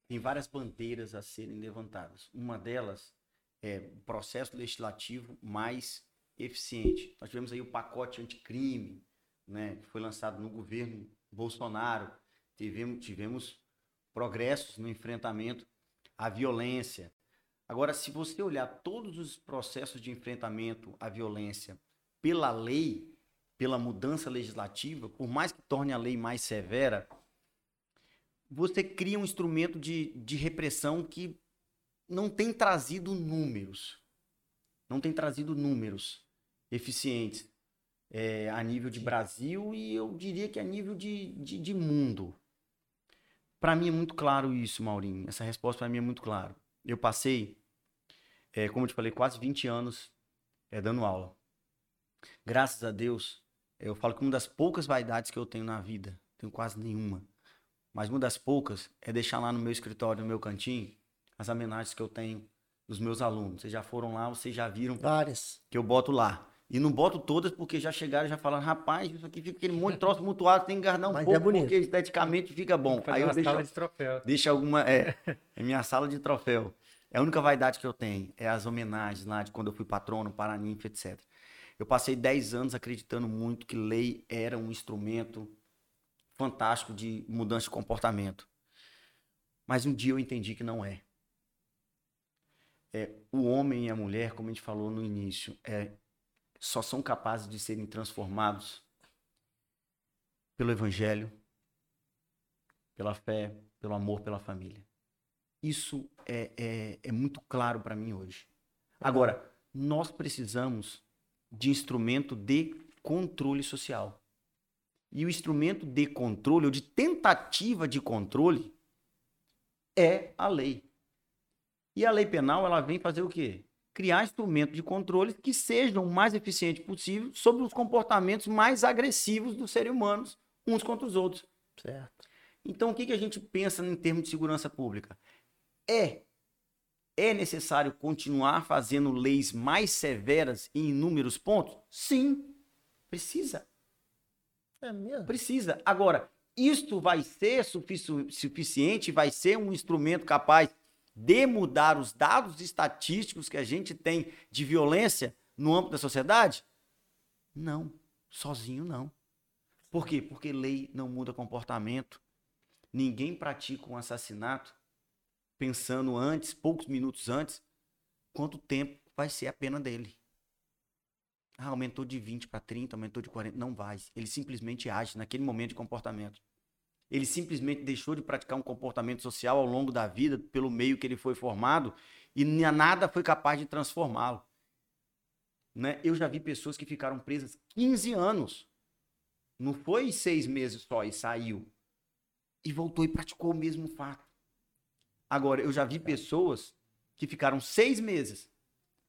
tem várias bandeiras a serem levantadas. Uma delas é processo legislativo mais eficiente. Nós tivemos aí o pacote anticrime, né, que foi lançado no governo Bolsonaro. Tivemos, tivemos progressos no enfrentamento à violência. Agora, se você olhar todos os processos de enfrentamento à violência pela lei, pela mudança legislativa, por mais que torne a lei mais severa, você cria um instrumento de, de repressão que não tem trazido números. Não tem trazido números eficientes é, a nível de Brasil e eu diria que a nível de, de, de mundo. Para mim é muito claro isso, Maurinho. Essa resposta para mim é muito claro. Eu passei, é, como eu te falei, quase 20 anos é, dando aula. Graças a Deus, eu falo que uma das poucas vaidades que eu tenho na vida, tenho quase nenhuma, mas uma das poucas é deixar lá no meu escritório, no meu cantinho, as homenagens que eu tenho dos meus alunos. Vocês já foram lá, vocês já viram. Várias. Que eu boto lá. E não boto todas porque já chegaram e já falaram, rapaz, isso aqui fica aquele monte de troço mutuado, tem que guardar um Mas pouco é porque esteticamente fica bom. Aí eu deixo, sala de troféu. Deixa alguma. É, é minha sala de troféu. É a única vaidade que eu tenho. É as homenagens lá de quando eu fui patrono, paraninfo, etc. Eu passei 10 anos acreditando muito que lei era um instrumento fantástico de mudança de comportamento. Mas um dia eu entendi que não é. É o homem e a mulher, como a gente falou no início, é só são capazes de serem transformados pelo Evangelho, pela fé, pelo amor pela família. Isso é, é, é muito claro para mim hoje. Agora, nós precisamos de instrumento de controle social. E o instrumento de controle, ou de tentativa de controle, é a lei. E a lei penal, ela vem fazer o quê? criar instrumentos de controle que sejam o mais eficientes possível sobre os comportamentos mais agressivos dos seres humanos uns contra os outros. Certo. Então, o que, que a gente pensa em termos de segurança pública? É é necessário continuar fazendo leis mais severas em inúmeros pontos? Sim, precisa. É mesmo? Precisa. Agora, isto vai ser suficiente, vai ser um instrumento capaz de mudar os dados estatísticos que a gente tem de violência no âmbito da sociedade? Não, sozinho não. Por quê? Porque lei não muda comportamento. Ninguém pratica um assassinato pensando antes, poucos minutos antes, quanto tempo vai ser a pena dele. Ah, aumentou de 20 para 30, aumentou de 40. Não vai. Ele simplesmente age naquele momento de comportamento. Ele simplesmente deixou de praticar um comportamento social ao longo da vida, pelo meio que ele foi formado, e nada foi capaz de transformá-lo. Né? Eu já vi pessoas que ficaram presas 15 anos. Não foi seis meses só e saiu. E voltou e praticou o mesmo fato. Agora, eu já vi pessoas que ficaram seis meses,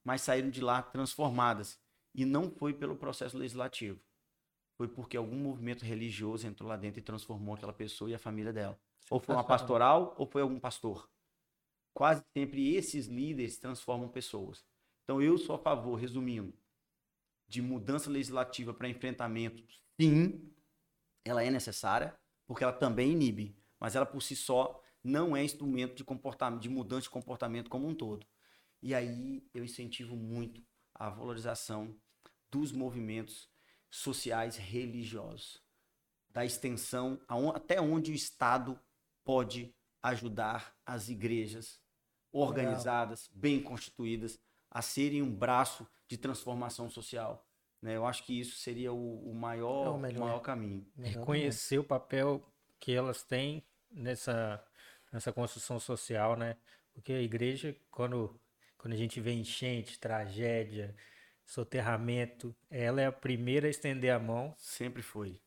mas saíram de lá transformadas. E não foi pelo processo legislativo foi porque algum movimento religioso entrou lá dentro e transformou aquela pessoa e a família dela. Ou foi uma pastoral ou foi algum pastor. Quase sempre esses líderes transformam pessoas. Então eu sou a favor, resumindo, de mudança legislativa para enfrentamento. Sim, ela é necessária, porque ela também inibe, mas ela por si só não é instrumento de comportamento, de mudança de comportamento como um todo. E aí eu incentivo muito a valorização dos movimentos sociais religiosos, da extensão até onde o Estado pode ajudar as igrejas organizadas, Legal. bem constituídas, a serem um braço de transformação social. Né? Eu acho que isso seria o, o maior, é o maior caminho. Reconhecer o papel que elas têm nessa nessa construção social, né? Porque a igreja, quando, quando a gente vê enchente, tragédia, soterramento, ela é a primeira a estender a mão. Sempre foi.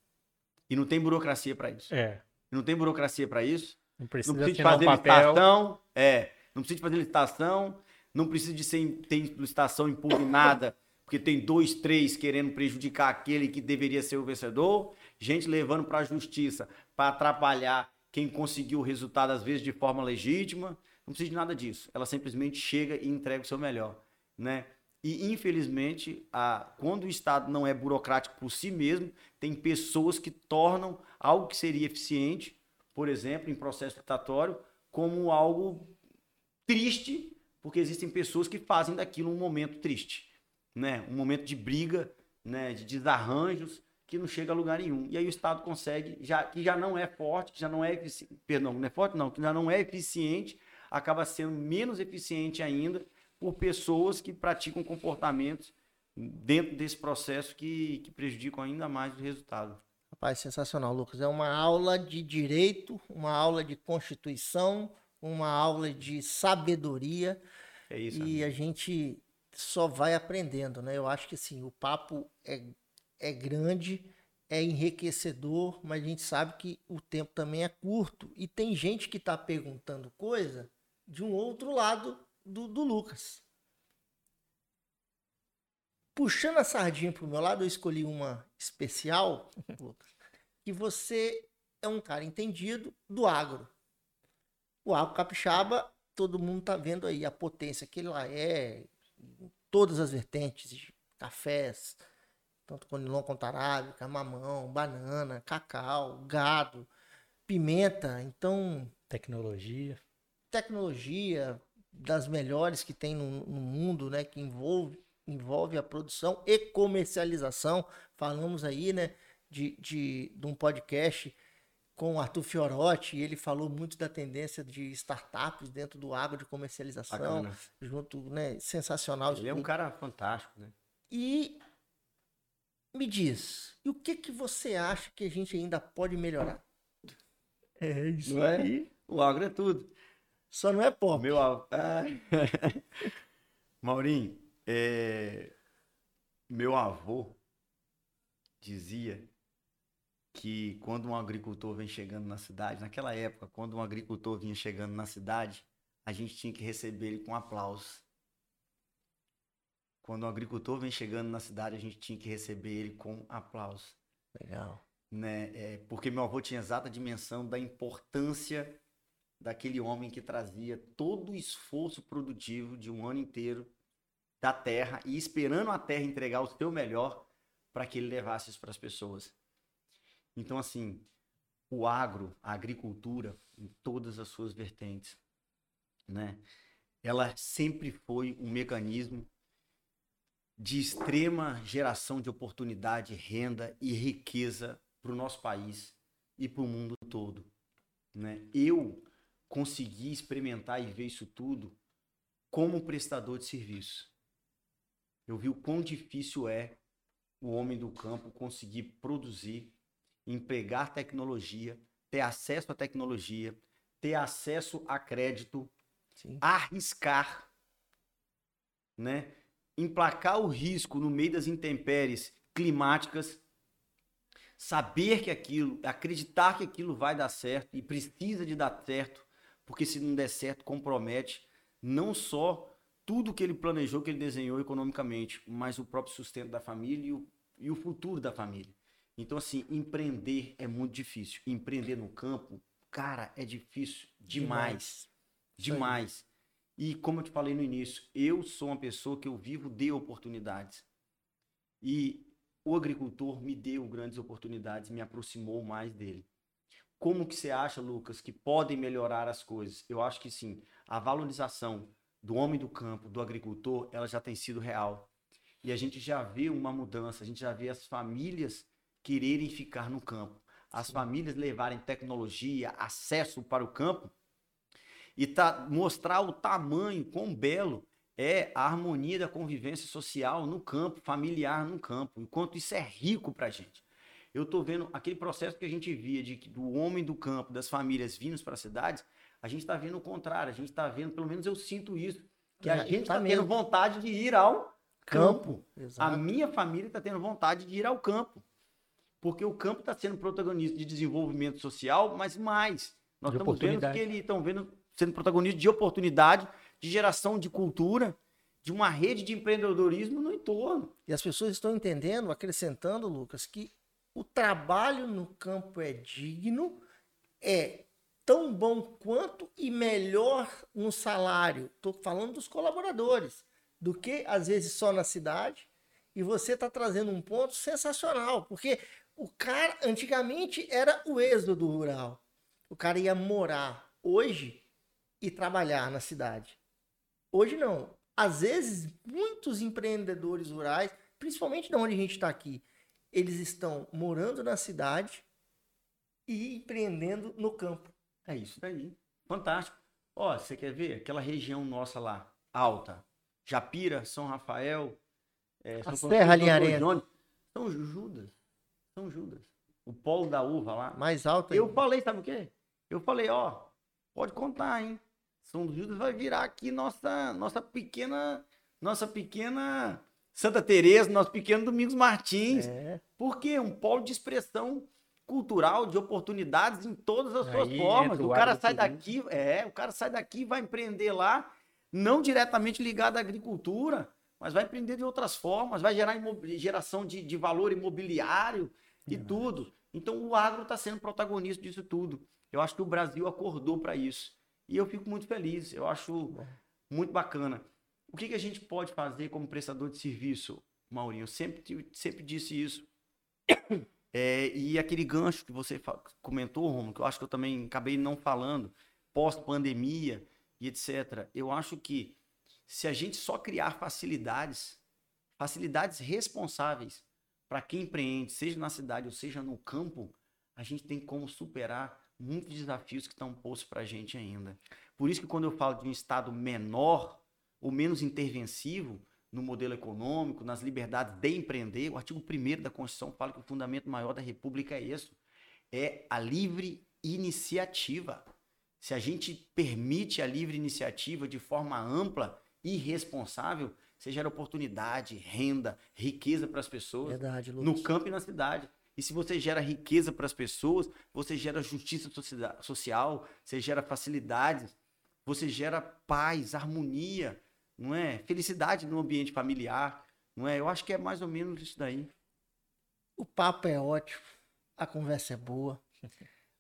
E não tem burocracia para isso. É. Não tem burocracia para isso. Não precisa, não precisa de fazer um licitação. É. Não precisa de fazer licitação. Não precisa de ser, ter licitação impugnada, porque tem dois, três querendo prejudicar aquele que deveria ser o vencedor. Gente levando para a justiça para atrapalhar quem conseguiu o resultado, às vezes de forma legítima. Não precisa de nada disso. Ela simplesmente chega e entrega o seu melhor. Né? E, infelizmente, a, quando o Estado não é burocrático por si mesmo, tem pessoas que tornam algo que seria eficiente, por exemplo, em processo licitatório, como algo triste, porque existem pessoas que fazem daquilo um momento triste, né? Um momento de briga, né? De desarranjos que não chega a lugar nenhum. E aí o Estado consegue, já que já não é forte, que já não é eficiente, perdão, não é forte não, que já não é eficiente, acaba sendo menos eficiente ainda por pessoas que praticam comportamentos dentro desse processo que, que prejudicam ainda mais o resultado. Rapaz, sensacional, Lucas. É uma aula de direito, uma aula de constituição, uma aula de sabedoria. É isso. E amigo. a gente só vai aprendendo, né? Eu acho que assim, o papo é, é grande, é enriquecedor, mas a gente sabe que o tempo também é curto. E tem gente que está perguntando coisa de um outro lado do, do Lucas. Puxando a sardinha pro meu lado, eu escolhi uma especial, Lucas, que você é um cara entendido do agro. O agro capixaba, todo mundo tá vendo aí a potência que ele lá é, em todas as vertentes, cafés, tanto conilon quanto arábica, mamão, banana, cacau, gado, pimenta, então Tecnologia. tecnologia das melhores que tem no, no mundo, né, que envolve, envolve a produção e comercialização. Falamos aí, né, de, de, de um podcast com o Arthur Fiorotti, e ele falou muito da tendência de startups dentro do agro de comercialização, Bacana. junto, né, sensacional. Ele é um cara fantástico, né? E me diz, e o que que você acha que a gente ainda pode melhorar? É isso Não é? O agro é tudo. Só não é pop. Meu avô. Ah. Maurinho, é, meu avô dizia que quando um agricultor vem chegando na cidade, naquela época, quando um agricultor vinha chegando na cidade, a gente tinha que receber ele com aplausos. Quando um agricultor vem chegando na cidade, a gente tinha que receber ele com aplausos Legal. né? É, porque meu avô tinha exata dimensão da importância daquele homem que trazia todo o esforço produtivo de um ano inteiro da terra e esperando a terra entregar o seu melhor para que ele levasse isso para as pessoas. Então, assim, o agro, a agricultura, em todas as suas vertentes, né? Ela sempre foi um mecanismo de extrema geração de oportunidade, renda e riqueza para o nosso país e para o mundo todo. Né? Eu consegui experimentar e ver isso tudo como prestador de serviço. Eu vi o quão difícil é o homem do campo conseguir produzir, empregar tecnologia, ter acesso à tecnologia, ter acesso a crédito, Sim. arriscar, né? Emplacar o risco no meio das intempéries climáticas, saber que aquilo, acreditar que aquilo vai dar certo e precisa de dar certo, porque se não der certo compromete não só tudo que ele planejou, que ele desenhou economicamente, mas o próprio sustento da família e o, e o futuro da família. Então assim, empreender é muito difícil. Empreender no campo, cara, é difícil demais. Aí. Demais. E como eu te falei no início, eu sou uma pessoa que eu vivo de oportunidades. E o agricultor me deu grandes oportunidades, me aproximou mais dele. Como que você acha, Lucas, que podem melhorar as coisas? Eu acho que sim. A valorização do homem do campo, do agricultor, ela já tem sido real. E a gente já vê uma mudança, a gente já vê as famílias quererem ficar no campo, as famílias levarem tecnologia, acesso para o campo e tá, mostrar o tamanho, quão belo é a harmonia da convivência social no campo, familiar no campo, o quanto isso é rico para a gente. Eu estou vendo aquele processo que a gente via de, do homem do campo, das famílias vindo para as cidades, A gente está vendo o contrário, a gente está vendo, pelo menos eu sinto isso, que a É, gente tá está tendo mesmo. vontade de ir ao campo. A Exato. minha família está tendo vontade de ir ao campo. Porque o campo está sendo protagonista de desenvolvimento social, mas mais. Nós De estamos vendo que eles estão vendo sendo protagonista de oportunidade, de geração de cultura, de uma rede de empreendedorismo no entorno. E as pessoas estão entendendo, acrescentando, Lucas, que o trabalho no campo é digno, é tão bom quanto e melhor no salário. Estou falando dos colaboradores, do que às vezes só na cidade. E você está trazendo um ponto sensacional, porque o cara antigamente era o êxodo rural. O cara ia morar hoje e trabalhar na cidade. Hoje não. Às vezes, muitos empreendedores rurais, principalmente de onde a gente está aqui, eles estão morando na cidade e empreendendo no campo. É isso daí. Fantástico. Ó, você quer ver aquela região nossa lá, alta? Japira, São Rafael, é, São Serra São Linharense. João, São Judas. São Judas. O polo da uva lá. Mais alto Eu ainda. falei, sabe o quê? Eu falei, ó, pode contar, hein? São Judas vai virar aqui nossa nossa pequena nossa pequena Santa Teresa, nosso pequeno Domingos Martins. É, Porque um polo de expressão cultural, de oportunidades em todas as suas Aí formas. entra o O cara sai agroturismo. daqui, é, o cara sai daqui e vai empreender lá, não diretamente ligado à agricultura, mas vai empreender de outras formas, vai gerar geração de, de valor imobiliário e tudo. Então o agro está sendo protagonista disso tudo. Eu acho que o Brasil acordou para isso. E eu fico muito feliz, eu acho muito bacana. O que, que a gente pode fazer como prestador de serviço, Maurinho? Eu sempre, sempre disse isso. É, e aquele gancho que você comentou, Romulo, que eu acho que eu também acabei não falando, pós-pandemia e etc. Eu acho que se a gente só criar facilidades, facilidades responsáveis para quem empreende, seja na cidade ou seja no campo, a gente tem como superar muitos desafios que estão postos para a gente ainda. Por isso que quando eu falo de um Estado menor ou menos intervencivo no modelo econômico, nas liberdades de empreender, o artigo 1 da Constituição fala que o fundamento maior da República é isso, é a livre iniciativa. Se a gente permite a livre iniciativa de forma ampla e responsável, você gera oportunidade, renda, riqueza para as pessoas verdade, Lucas. no campo e na cidade. E se você gera riqueza para as pessoas, você gera justiça socia- social, você gera facilidades, você gera paz, harmonia, não é? Felicidade no ambiente familiar, não é? Eu acho que é mais ou menos isso daí. O papo é ótimo, a conversa é boa.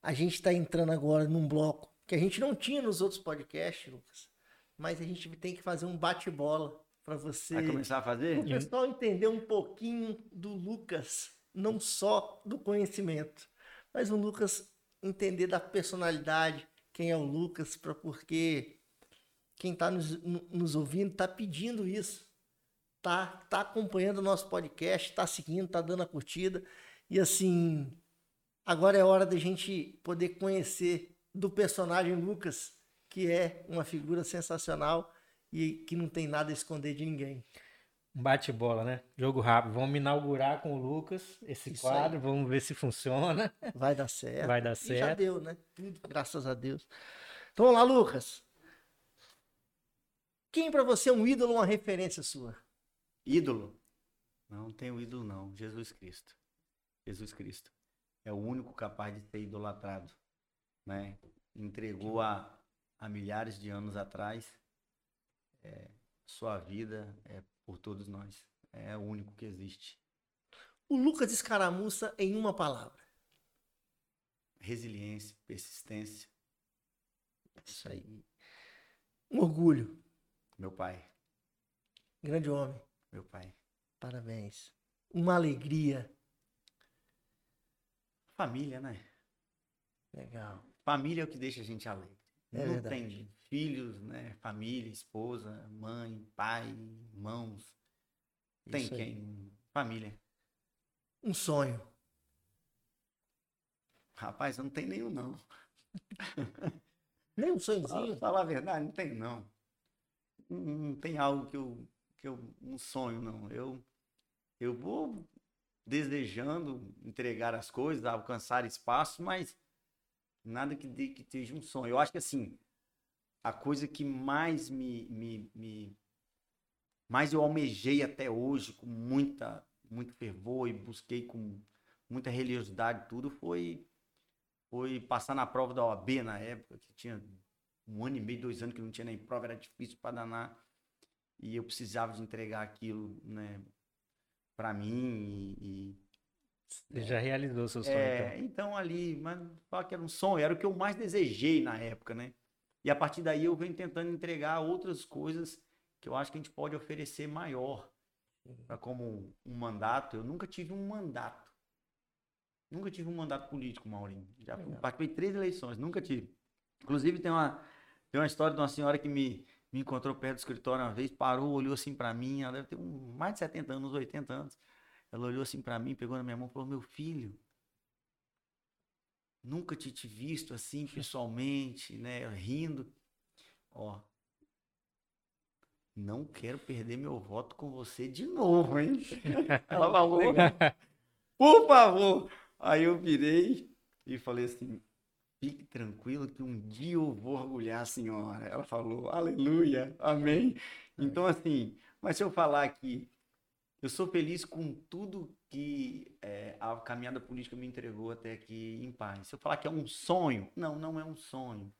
A gente está entrando agora num bloco que a gente não tinha nos outros podcasts, Lucas. Mas a gente tem que fazer um bate-bola para você. Vai começar a fazer? O pessoal entender um pouquinho do Lucas, não só do conhecimento, mas o Lucas entender da personalidade, quem é o Lucas, para porque quem está nos, no- nos ouvindo está pedindo isso, tá, tá acompanhando o nosso podcast, tá seguindo, tá dando a curtida e assim agora é hora da gente poder conhecer do personagem Lucas, que é uma figura sensacional e que não tem nada a esconder de ninguém. Um bate-bola, né? Jogo rápido. Vamos inaugurar com o Lucas esse Isso quadro, vamos ver se funciona. Vai dar certo. Vai dar E já certo. deu, né? Graças a Deus. Então vamos lá, Lucas. Quem pra você é um ídolo ou uma referência sua? Ídolo? Não tenho ídolo não, Jesus Cristo. Jesus Cristo é o único capaz de ser idolatrado, né? Entregou a, há milhares de anos atrás é, sua vida é por todos nós. É o único que existe. O Lucas Escaramuça em uma palavra. Resiliência, persistência. Isso aí. Um orgulho. Meu pai, Grande homem. meu pai. Parabéns. Uma alegria. Família, né? Legal. Família é o que deixa a gente alegre. É Não verdade. tem filhos, né? Família, esposa, mãe, pai, irmãos. Tem Isso aí. quem? Família. Um sonho. Rapaz, eu não tenho nenhum, não. Nem um sonhozinho. falar a verdade, não tem, não. Não, tem algo que eu, que eu. Um sonho, não. Eu, eu vou desejando entregar as coisas, alcançar espaço, mas nada que, dê- que seja um sonho. Eu acho que assim, a coisa que mais me, me, me mais eu almejei até hoje com muita muito fervor e busquei com muita religiosidade tudo foi foi passar na prova da OAB na época que tinha um ano e meio dois anos que não tinha nem prova era difícil para danar e eu precisava de entregar aquilo né para mim e, e você já realizou seu sonho é, então. então ali mas fala que era um sonho era o que eu mais desejei na época né e a partir daí eu venho tentando entregar outras coisas que eu acho que a gente pode oferecer maior. Pra como um mandato, eu nunca tive um mandato. Nunca tive um mandato político, Maurinho. Já Legal. participei de três eleições, nunca tive. Inclusive, tem uma, tem uma história de uma senhora que me, me encontrou perto do escritório uma vez, parou, olhou assim para mim, ela deve ter um, mais de 70 anos, 80 anos. Ela olhou assim para mim, pegou na minha mão e falou: Meu filho, Nunca te, te visto assim pessoalmente, né? Rindo. Ó. Não quero perder meu voto com você de novo, hein? Ela falou. Por favor. Aí eu virei e falei assim: fique tranquilo que um dia eu vou orgulhar a senhora. Ela falou: aleluia, amém. Então, assim, mas se eu falar aqui eu sou feliz com tudo que é, a caminhada política me entregou até aqui em paz. Se eu falar que é um sonho, não, não é um sonho.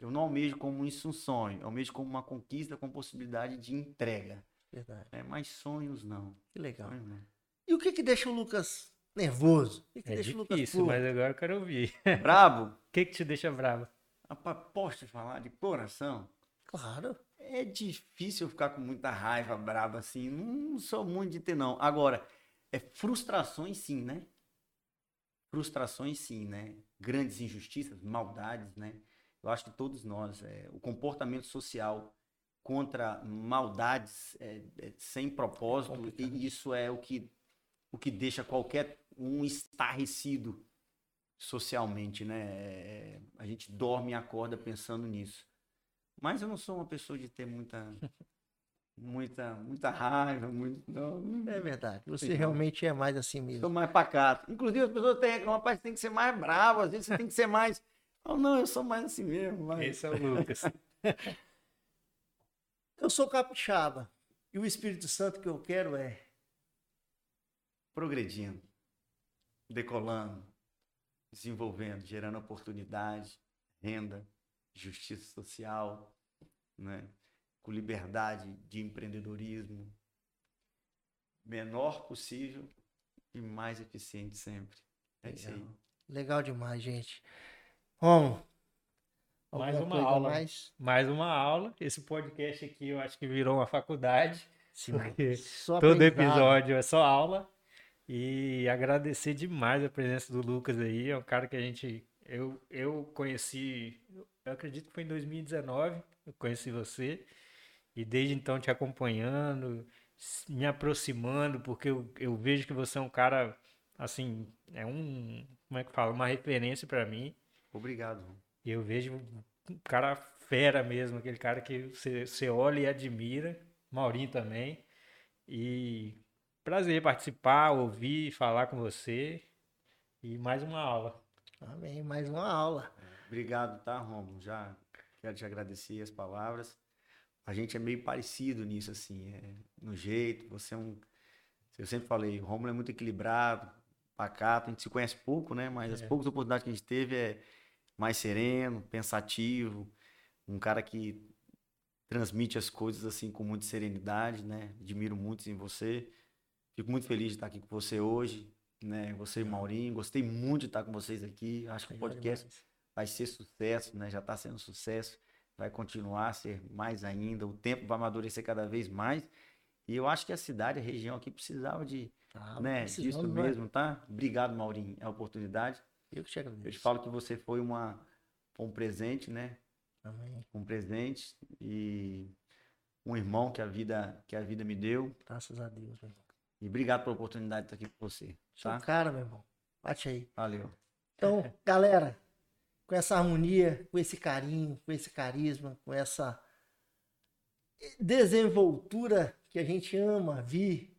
Eu não almejo como isso um sonho, eu almejo como uma conquista com possibilidade de entrega. Verdade. É, mas sonhos não. Que legal. E o que que deixa o Lucas nervoso? O que, que é deixa difícil, o Lucas mas agora eu quero ouvir. Bravo? O que que te deixa bravo? Rapaz, posso falar de coração? Claro. É difícil ficar com muita raiva, brava assim. Não sou muito de ter, não. Agora, é frustrações sim, né? Frustrações sim, né? Grandes injustiças, maldades, né? Eu acho que todos nós, é, o comportamento social contra maldades é, é, sem propósito, é e isso é o que, o que deixa qualquer um estarrecido socialmente, né? É, a gente dorme e acorda pensando nisso. Mas eu não sou uma pessoa de ter muita muita muita raiva, muito não, é verdade. Você então, realmente é mais assim mesmo. Sou mais pacato. Inclusive as pessoas têm reclamam, rapaz, tem que ser mais bravo, às vezes você tem que ser mais Oh, não, eu sou mais assim mesmo, mas... Esse é o Lucas. eu sou capixaba. E o Espírito Santo que eu quero é progredindo, decolando, desenvolvendo, gerando oportunidade, renda, justiça social, né? com liberdade de empreendedorismo, menor possível e mais eficiente sempre. É Legal. isso aí. Legal demais, gente. Bom, mais uma aula. Mais? mais uma aula. Esse podcast aqui eu acho que virou uma faculdade. Sim, porque todo episódio é só aula. E agradecer demais a presença do Lucas aí. É um cara que a gente. Eu, eu conheci eu acredito que foi em 2019, eu conheci você. E desde então te acompanhando, me aproximando, porque eu, eu vejo que você é um cara, assim, é um, como é que fala, uma referência para mim. Obrigado. E eu vejo um cara fera mesmo, aquele cara que você, você olha e admira. Maurinho também. E prazer participar, ouvir, falar com você. E mais uma aula. Amém, mais uma aula. Obrigado, tá, Romo? Já quero te agradecer as palavras. A gente é meio parecido nisso, assim, é, no jeito. Você é um. Eu sempre falei, o Romulo é muito equilibrado, pacato. A gente se conhece pouco, né? Mas é. as poucas oportunidades que a gente teve é mais sereno, pensativo, um cara que transmite as coisas assim com muita serenidade, né? Admiro muito em você. Fico muito feliz de estar aqui com você hoje, né? Você e Maurinho, gostei muito de estar com vocês aqui. Acho que o podcast vai ser sucesso, né? Já está sendo sucesso, vai continuar a ser mais ainda. O tempo vai amadurecer cada vez mais. E eu acho que a cidade, a região aqui precisava de, ah, né, disso mesmo, tá? Obrigado, Maurinho, a oportunidade. Eu que te agradeço. Eu te falo que você foi uma, um presente, né? Amém. Um presente e um irmão que a vida que a vida me deu. Graças a Deus, meu irmão. E obrigado pela oportunidade de estar aqui com você. Tá? Seu cara, meu irmão. Bate aí. Valeu. Então, galera, com essa harmonia, com esse carinho, com esse carisma, com essa desenvoltura que a gente ama vir,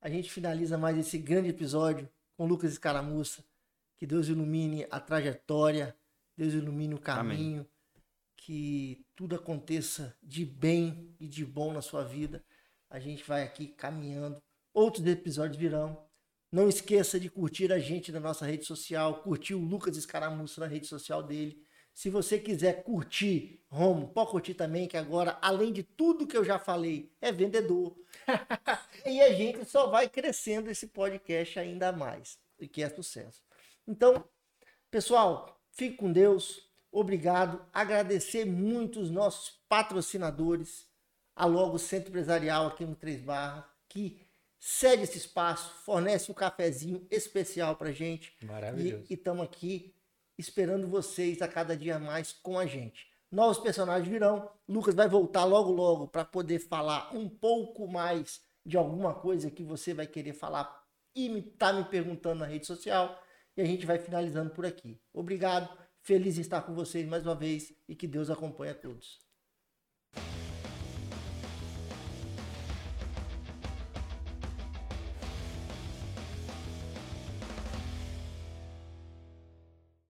a gente finaliza mais esse grande episódio com Lucas Escaramuça. Que Deus ilumine a trajetória, Deus ilumine o caminho, Amém. que tudo aconteça de bem e de bom na sua vida. A gente vai aqui caminhando. Outros episódios virão. Não esqueça de curtir a gente na nossa rede social, curtir o Lucas Escaramuço na rede social dele. Se você quiser curtir, Romo, pode curtir também, que agora, além de tudo que eu já falei, é vendedor. e a gente só vai crescendo esse podcast ainda mais, e que é sucesso. Então, pessoal, fique com Deus. Obrigado. Agradecer muito os nossos patrocinadores, a Logo Centro Empresarial aqui no Três Barra, que cede esse espaço, fornece um cafezinho especial pra gente. Maravilhoso. E estamos aqui esperando vocês a cada dia mais com a gente. Novos personagens virão. Lucas vai voltar logo logo para poder falar um pouco mais de alguma coisa que você vai querer falar e me tá me perguntando na rede social. E a gente vai finalizando por aqui. Obrigado. Feliz em estar com vocês mais uma vez e que Deus acompanhe a todos.